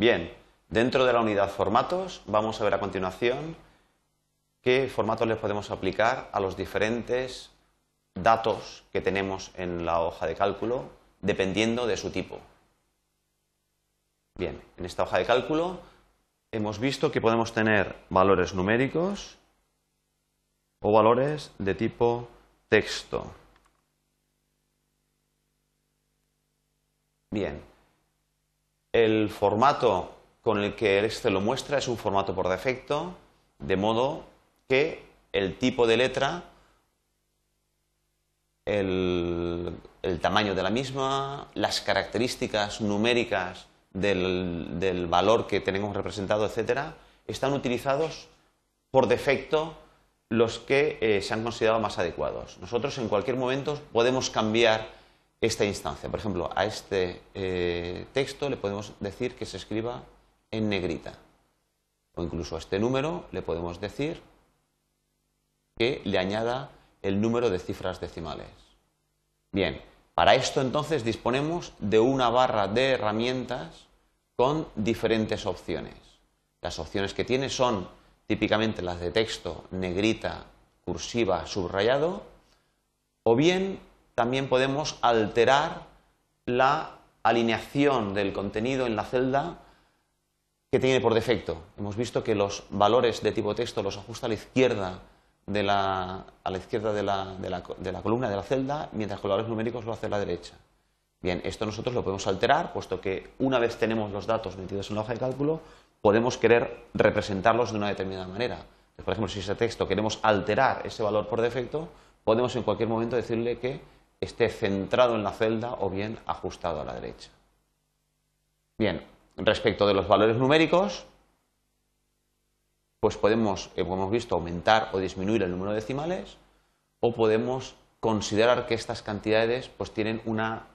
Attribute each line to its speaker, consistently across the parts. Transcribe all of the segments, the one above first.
Speaker 1: Bien, dentro de la unidad formatos vamos a ver a continuación qué formatos les podemos aplicar a los diferentes datos que tenemos en la hoja de cálculo dependiendo de su tipo. Bien, en esta hoja de cálculo hemos visto que podemos tener valores numéricos o valores de tipo texto. Bien, el formato con el que este lo muestra es un formato por defecto, de modo que el tipo de letra, el, tamaño de la misma, las características numéricas del, valor que tenemos representado, etcétera, están utilizados por defecto los que eh, se han considerado más adecuados. Nosotros en cualquier momento podemos cambiar esta instancia. Por ejemplo, a este eh, texto le podemos decir que se escriba en negrita. O incluso a este número le podemos decir que le añada el número de cifras decimales. Bien, para esto entonces disponemos de una barra de herramientas con diferentes opciones. Las opciones que tiene son típicamente las de texto, negrita, cursiva, subrayado, o bien también podemos alterar la alineación del contenido en la celda que tiene por defecto. Hemos visto que los valores de tipo texto los ajusta a la izquierda de la, a la izquierda de la, de, la, columna de la celda, mientras que los valores numéricos lo hace a la derecha. Bien, esto nosotros lo podemos alterar, puesto que una vez tenemos los datos metidos en la hoja de cálculo, podemos querer representarlos de una determinada manera. Por ejemplo, si ese texto queremos alterar ese valor por defecto, podemos en cualquier momento decirle que esté centrado en la celda o bien ajustado a la derecha. Bien, respecto de los valores numéricos, pues podemos, como hemos visto, aumentar o disminuir el número de decimales o podemos considerar que estas cantidades pues tienen una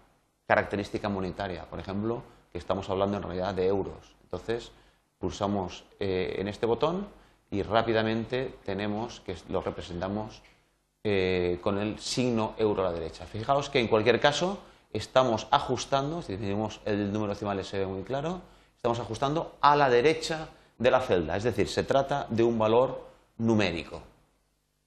Speaker 1: característica monetaria, por ejemplo, que estamos hablando en realidad de euros. Entonces, pulsamos eh, en este botón y rápidamente tenemos que lo representamos eh, con el signo euro a la derecha. Fijaos que en cualquier caso estamos ajustando, si tenemos el número decimal se ve muy claro, estamos ajustando a la derecha de la celda, es decir, se trata de un valor numérico.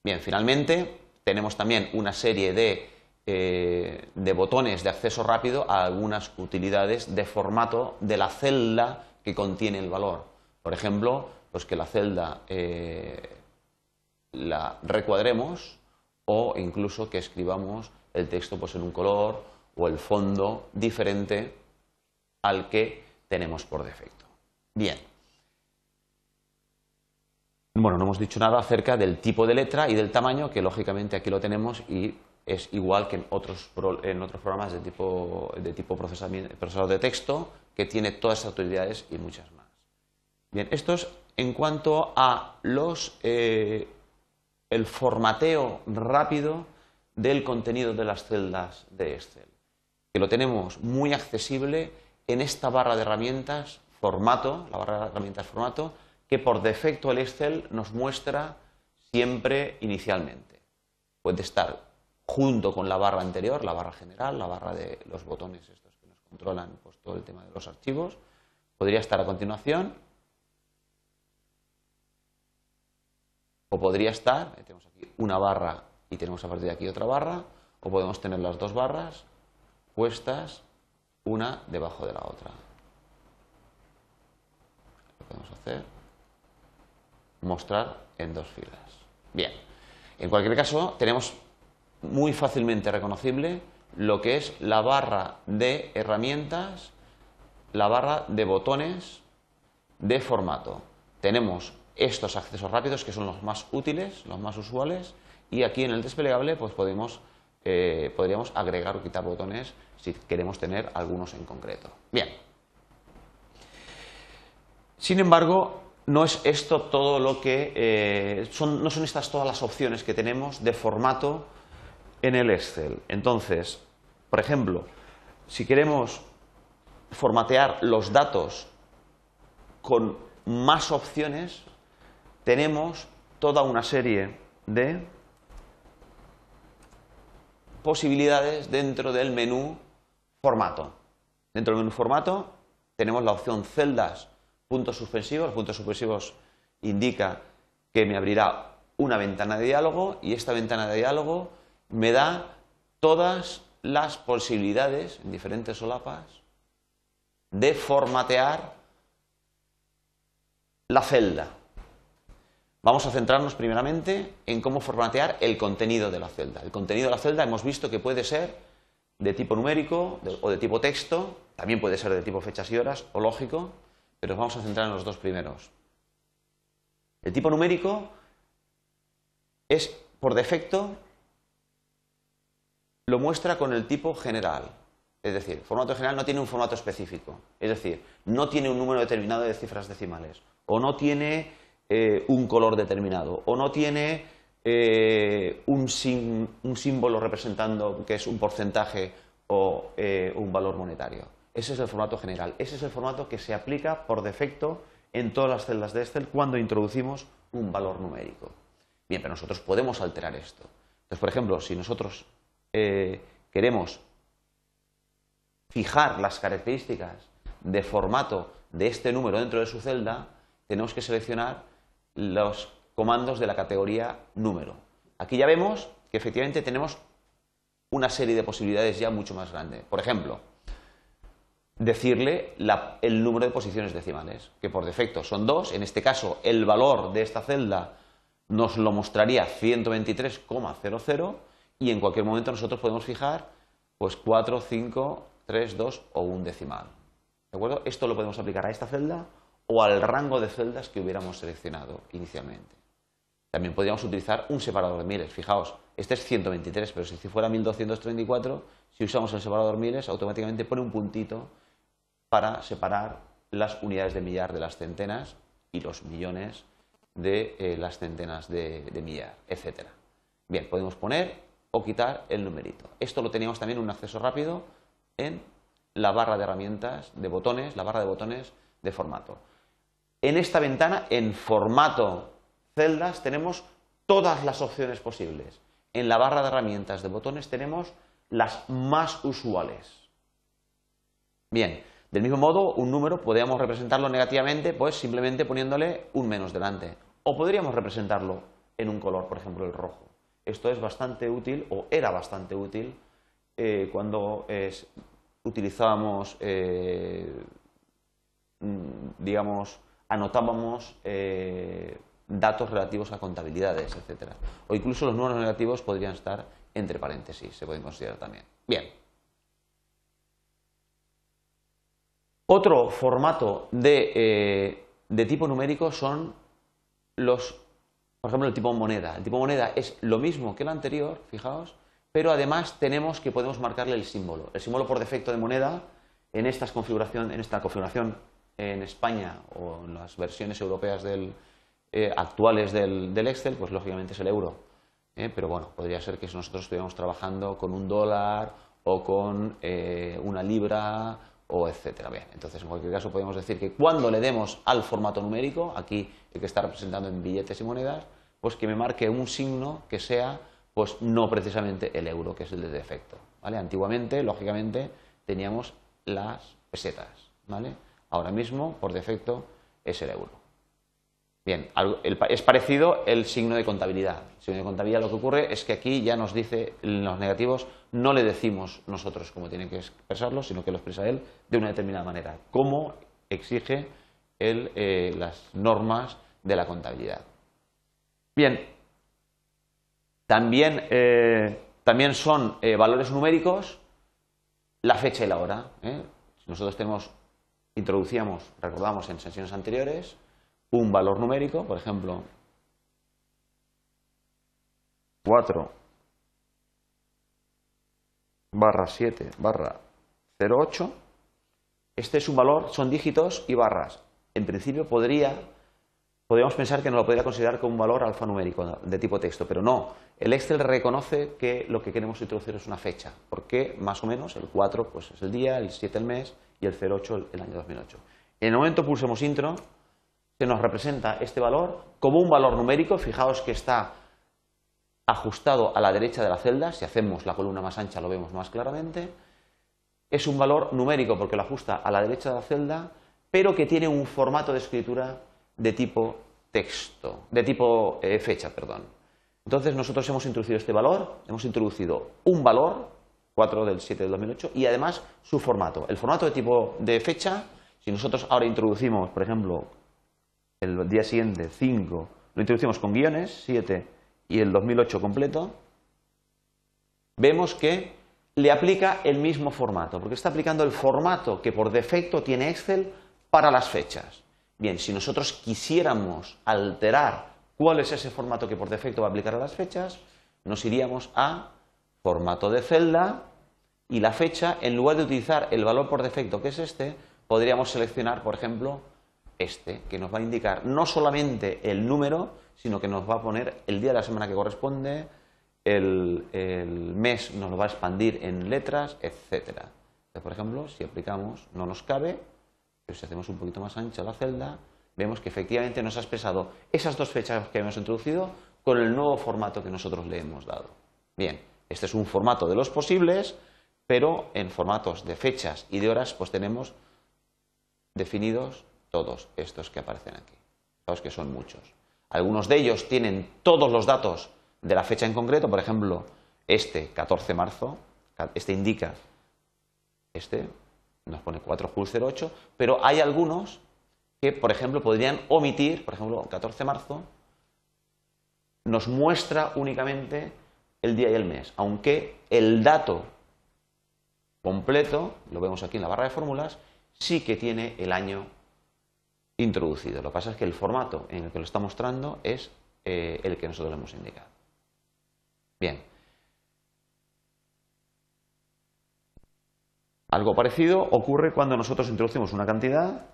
Speaker 1: Bien, finalmente tenemos también una serie de, eh, de botones de acceso rápido a algunas utilidades de formato de la celda que contiene el valor. Por ejemplo, pues que la celda eh, la recuadremos o incluso que escribamos el texto pues, en un color o el fondo diferente al que tenemos por defecto. Bien. Bueno, no hemos dicho nada acerca del tipo de letra y del tamaño, que lógicamente aquí lo tenemos y es igual que en otros, en otros programas de tipo, de tipo procesador de texto, que tiene todas esas utilidades y muchas más. Bien, esto es en cuanto a los, eh, el formateo rápido del contenido de las celdas de Excel, que lo tenemos muy accesible en esta barra de herramientas formato, la barra de herramientas formato, que por defecto el Excel nos muestra siempre inicialmente. Puede estar junto con la barra anterior, la barra general, la barra de los botones estos que nos controlan pues, todo el tema de los archivos. Podría estar a continuación. O podría estar, eh, tenemos aquí una barra y tenemos a partir de aquí otra barra, o podemos tener las dos barras puestas una debajo de la otra. Lo podemos hacer. Mostrar en dos filas. Bien. En cualquier caso, tenemos muy fácilmente reconocible lo que es la barra de herramientas, la barra de botones de formato. Tenemos estos accesos rápidos que son los más útiles, los más usuales, y aquí en el desplegable pues podemos, eh, podríamos agregar o quitar botones si queremos tener algunos en concreto. Bien. Sin embargo, no es esto todo lo que eh, son, no son estas todas las opciones que tenemos de formato en el Excel. Entonces, por ejemplo, si queremos formatear los datos con más opciones, tenemos toda una serie de posibilidades dentro del menú formato. Dentro del menú formato tenemos la opción celdas, puntos suspensivos. Los puntos suspensivos indica que me abrirá una ventana de diálogo y esta ventana de diálogo me da todas las posibilidades en diferentes solapas de formatear la celda. Vamos a centrarnos primeramente en cómo formatear el contenido de la celda. El contenido de la celda hemos visto que puede ser de tipo numérico o de tipo texto, también puede ser de tipo fechas y horas o lógico, pero vamos a centrar en los dos primeros. El tipo numérico es, por defecto, lo muestra con el tipo general. Es decir, formato general no tiene un formato específico. Es decir, no tiene un número determinado de cifras decimales. O no tiene eh, un color determinado. O no tiene eh, un, símbolo representando que es un porcentaje o eh, un valor monetario. Ese es el formato general. Ese es el formato que se aplica por defecto en todas las celdas de Excel cuando introducimos un valor numérico. Bien, pero nosotros podemos alterar esto. Entonces, por ejemplo, si nosotros queremos fijar las características de formato de este número dentro de su celda, tenemos que seleccionar los comandos de la categoría número. Aquí ya vemos que efectivamente tenemos una serie de posibilidades ya mucho más grande. Por ejemplo, decirle el número de posiciones decimales, que por defecto son dos. En este caso, el valor de esta celda nos lo mostraría 123,00 y en cualquier momento nosotros podemos fijar pues 4, 5, 3, 2 o un decimal. ¿De acuerdo? Esto lo podemos aplicar a esta celda o al rango de celdas que hubiéramos seleccionado inicialmente. También podríamos utilizar un separador de miles. Fijaos, este es 123, pero si fuera 1234, si usamos el separador de miles, automáticamente pone un puntito para separar las unidades de millar de las centenas y los millones de eh, las centenas de, de millar, etc. Bien, podemos poner o quitar el numerito. Esto lo teníamos también un acceso rápido en la barra de herramientas de botones, la barra de botones de formato. En esta ventana, en formato celdas, tenemos todas las opciones posibles. En la barra de herramientas de botones tenemos las más usuales. Bien, del mismo modo, un número podríamos representarlo negativamente, pues simplemente poniéndole un menos delante. O podríamos representarlo en un color, por ejemplo, el rojo. Esto es bastante útil, o era bastante útil, eh, cuando utilizábamos, eh, mm, digamos, anotábamos eh, datos relativos a contabilidades, etc. O incluso los números negativos podrían estar entre paréntesis, se pueden considerar también. Bien. Otro formato de, de tipo numérico son los por ejemplo, el tipo moneda. El tipo moneda es lo mismo que el anterior, fijaos, pero además tenemos que podemos marcarle el símbolo. El símbolo por defecto de moneda en, estas configuración, en esta configuración en España o en las versiones europeas del, eh, actuales del, Excel, pues lógicamente es el euro. ¿eh? Pero bueno, podría ser que nosotros estuviéramos trabajando con un dólar o con eh, una libra o etcétera. Entonces en cualquier caso podemos decir que cuando le demos al formato numérico, aquí el que está representando en billetes y monedas, pues que me marque un signo que sea pues no precisamente el euro, que es el de defecto. Antiguamente, lógicamente, teníamos las pesetas. ¿vale? Ahora mismo, por defecto, es el euro. Bien, es parecido el signo de contabilidad. El signo de contabilidad lo que ocurre es que aquí ya nos dice los negativos, no le decimos nosotros cómo tiene que expresarlo, sino que lo expresa él de una determinada manera, como exige eh, las normas de la contabilidad. Bien, también, eh, también son eh, valores numéricos la fecha y la hora. Nosotros tenemos, introducíamos, recordamos en sesiones anteriores, un valor numérico, por ejemplo, 4 barra 7 barra 08. Este es un valor, son dígitos y barras. En principio podría, podríamos pensar que no lo podría considerar como un valor alfanumérico de tipo texto, pero no. El Excel reconoce que lo que queremos introducir es una fecha, porque más o menos el 4 pues, es el día, el 7 el mes y el 08 el año 2008. En el momento pulsemos intro, se nos representa este valor como un valor numérico. Fijaos que está ajustado a la derecha de la celda. Si hacemos la columna más ancha lo vemos más claramente. es un valor numérico porque lo ajusta a la derecha de la celda, pero que tiene un formato de escritura de tipo texto, de tipo eh, fecha, perdón. Entonces nosotros hemos introducido este valor, hemos introducido un valor, 4 del 7 del 2008, y además su formato. El formato de tipo de fecha, si nosotros ahora introducimos, por ejemplo, el día siguiente, 5, lo introducimos con guiones, 7 y el 2008 completo, vemos que le aplica el mismo formato, porque está aplicando el formato que por defecto tiene Excel para las fechas. Bien, si nosotros quisiéramos alterar cuál es ese formato que por defecto va a aplicar a las fechas, nos iríamos a formato de celda y la fecha, en lugar de utilizar el valor por defecto que es este, podríamos seleccionar, por ejemplo, este, que nos va a indicar no solamente el número, sino que nos va a poner el día de la semana que corresponde, el, mes nos lo va a expandir en letras, etcétera. por ejemplo, si aplicamos no nos cabe, pero si hacemos un poquito más ancha la celda, vemos que efectivamente nos ha expresado esas dos fechas que hemos introducido con el nuevo formato que nosotros le hemos dado. Bien, este es un formato de los posibles, pero en formatos de fechas y de horas pues tenemos definidos todos estos que aparecen aquí. Sabes que son muchos. Algunos de ellos tienen todos los datos de la fecha en concreto, por ejemplo, este 14 de marzo, este indica, este nos pone 4 08, pero hay algunos que, por ejemplo, podrían omitir, por ejemplo, 14 de marzo, nos muestra únicamente el día y el mes, aunque el dato completo, lo vemos aquí en la barra de fórmulas, sí que tiene el año introducido. Lo que pasa es que el formato en el que lo está mostrando es eh, el que nosotros le hemos indicado. Bien. Algo parecido ocurre cuando nosotros introducimos una cantidad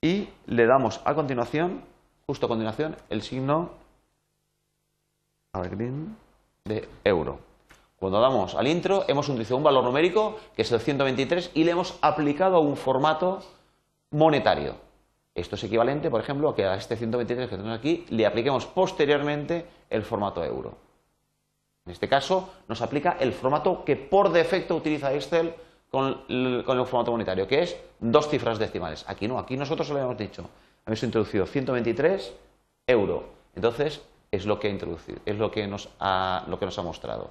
Speaker 1: y le damos a continuación, justo a continuación, el signo de euro. Cuando damos al intro hemos utilizado un valor numérico que es el 123 y le hemos aplicado un formato monetario. Esto es equivalente, por ejemplo, a que a este 123 que tenemos aquí le apliquemos posteriormente el formato euro. En este caso nos aplica el formato que por defecto utiliza Excel con el, formato monetario, que es dos cifras decimales. Aquí no, aquí nosotros lo habíamos dicho. Hemos introducido 123 euro. Entonces es lo que ha introducido, es lo que nos ha, lo que nos ha mostrado.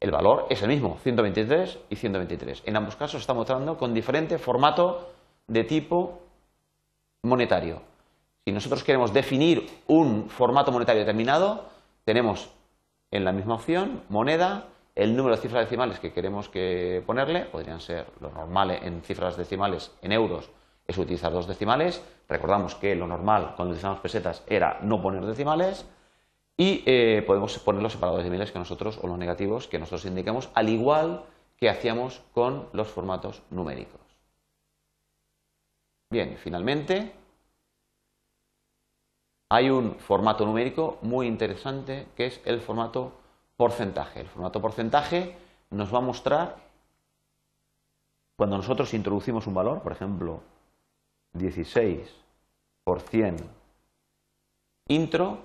Speaker 1: El valor es el mismo, 123 y 123. En ambos casos está mostrando con diferente formato de tipo monetario. Si nosotros queremos definir un formato monetario determinado, tenemos en la misma opción moneda el número de cifras decimales que queremos que ponerle, podrían ser lo normal en cifras decimales en euros, es utilizar dos decimales. Recordamos que lo normal cuando utilizamos pesetas era no poner decimales y eh, podemos poner los separadores de miles que nosotros o los negativos que nosotros indicamos, al igual que hacíamos con los formatos numéricos. Bien, finalmente hay un formato numérico muy interesante que es el formato porcentaje. El formato porcentaje nos va a mostrar cuando nosotros introducimos un valor, por ejemplo, 16 por 100 intro,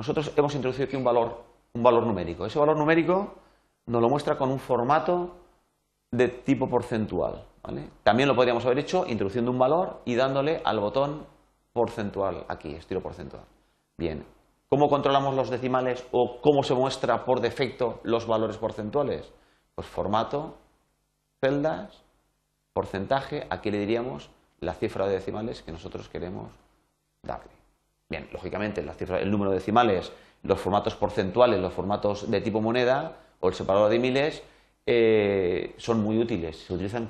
Speaker 1: nosotros hemos introducido aquí un valor, un valor numérico. Ese valor numérico nos lo muestra con un formato de tipo porcentual. También lo podríamos haber hecho introduciendo un valor y dándole al botón porcentual aquí, estilo porcentual. Bien, ¿cómo controlamos los decimales o cómo se muestra por defecto los valores porcentuales? Pues formato, celdas, porcentaje, aquí le diríamos la cifra de decimales que nosotros queremos darle. Bien, lógicamente el número de decimales, los formatos porcentuales, los formatos de tipo moneda o el separador de miles eh, son muy útiles, se utilizan,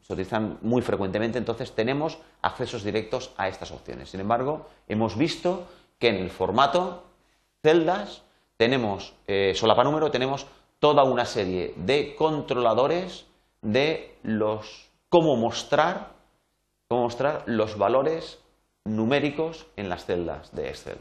Speaker 1: se utilizan muy frecuentemente, entonces tenemos accesos directos a estas opciones. Sin embargo, hemos visto que en el formato celdas tenemos eh, solapa número, tenemos toda una serie de controladores de los cómo mostrar, cómo mostrar los valores numéricos en las celdas de Excel.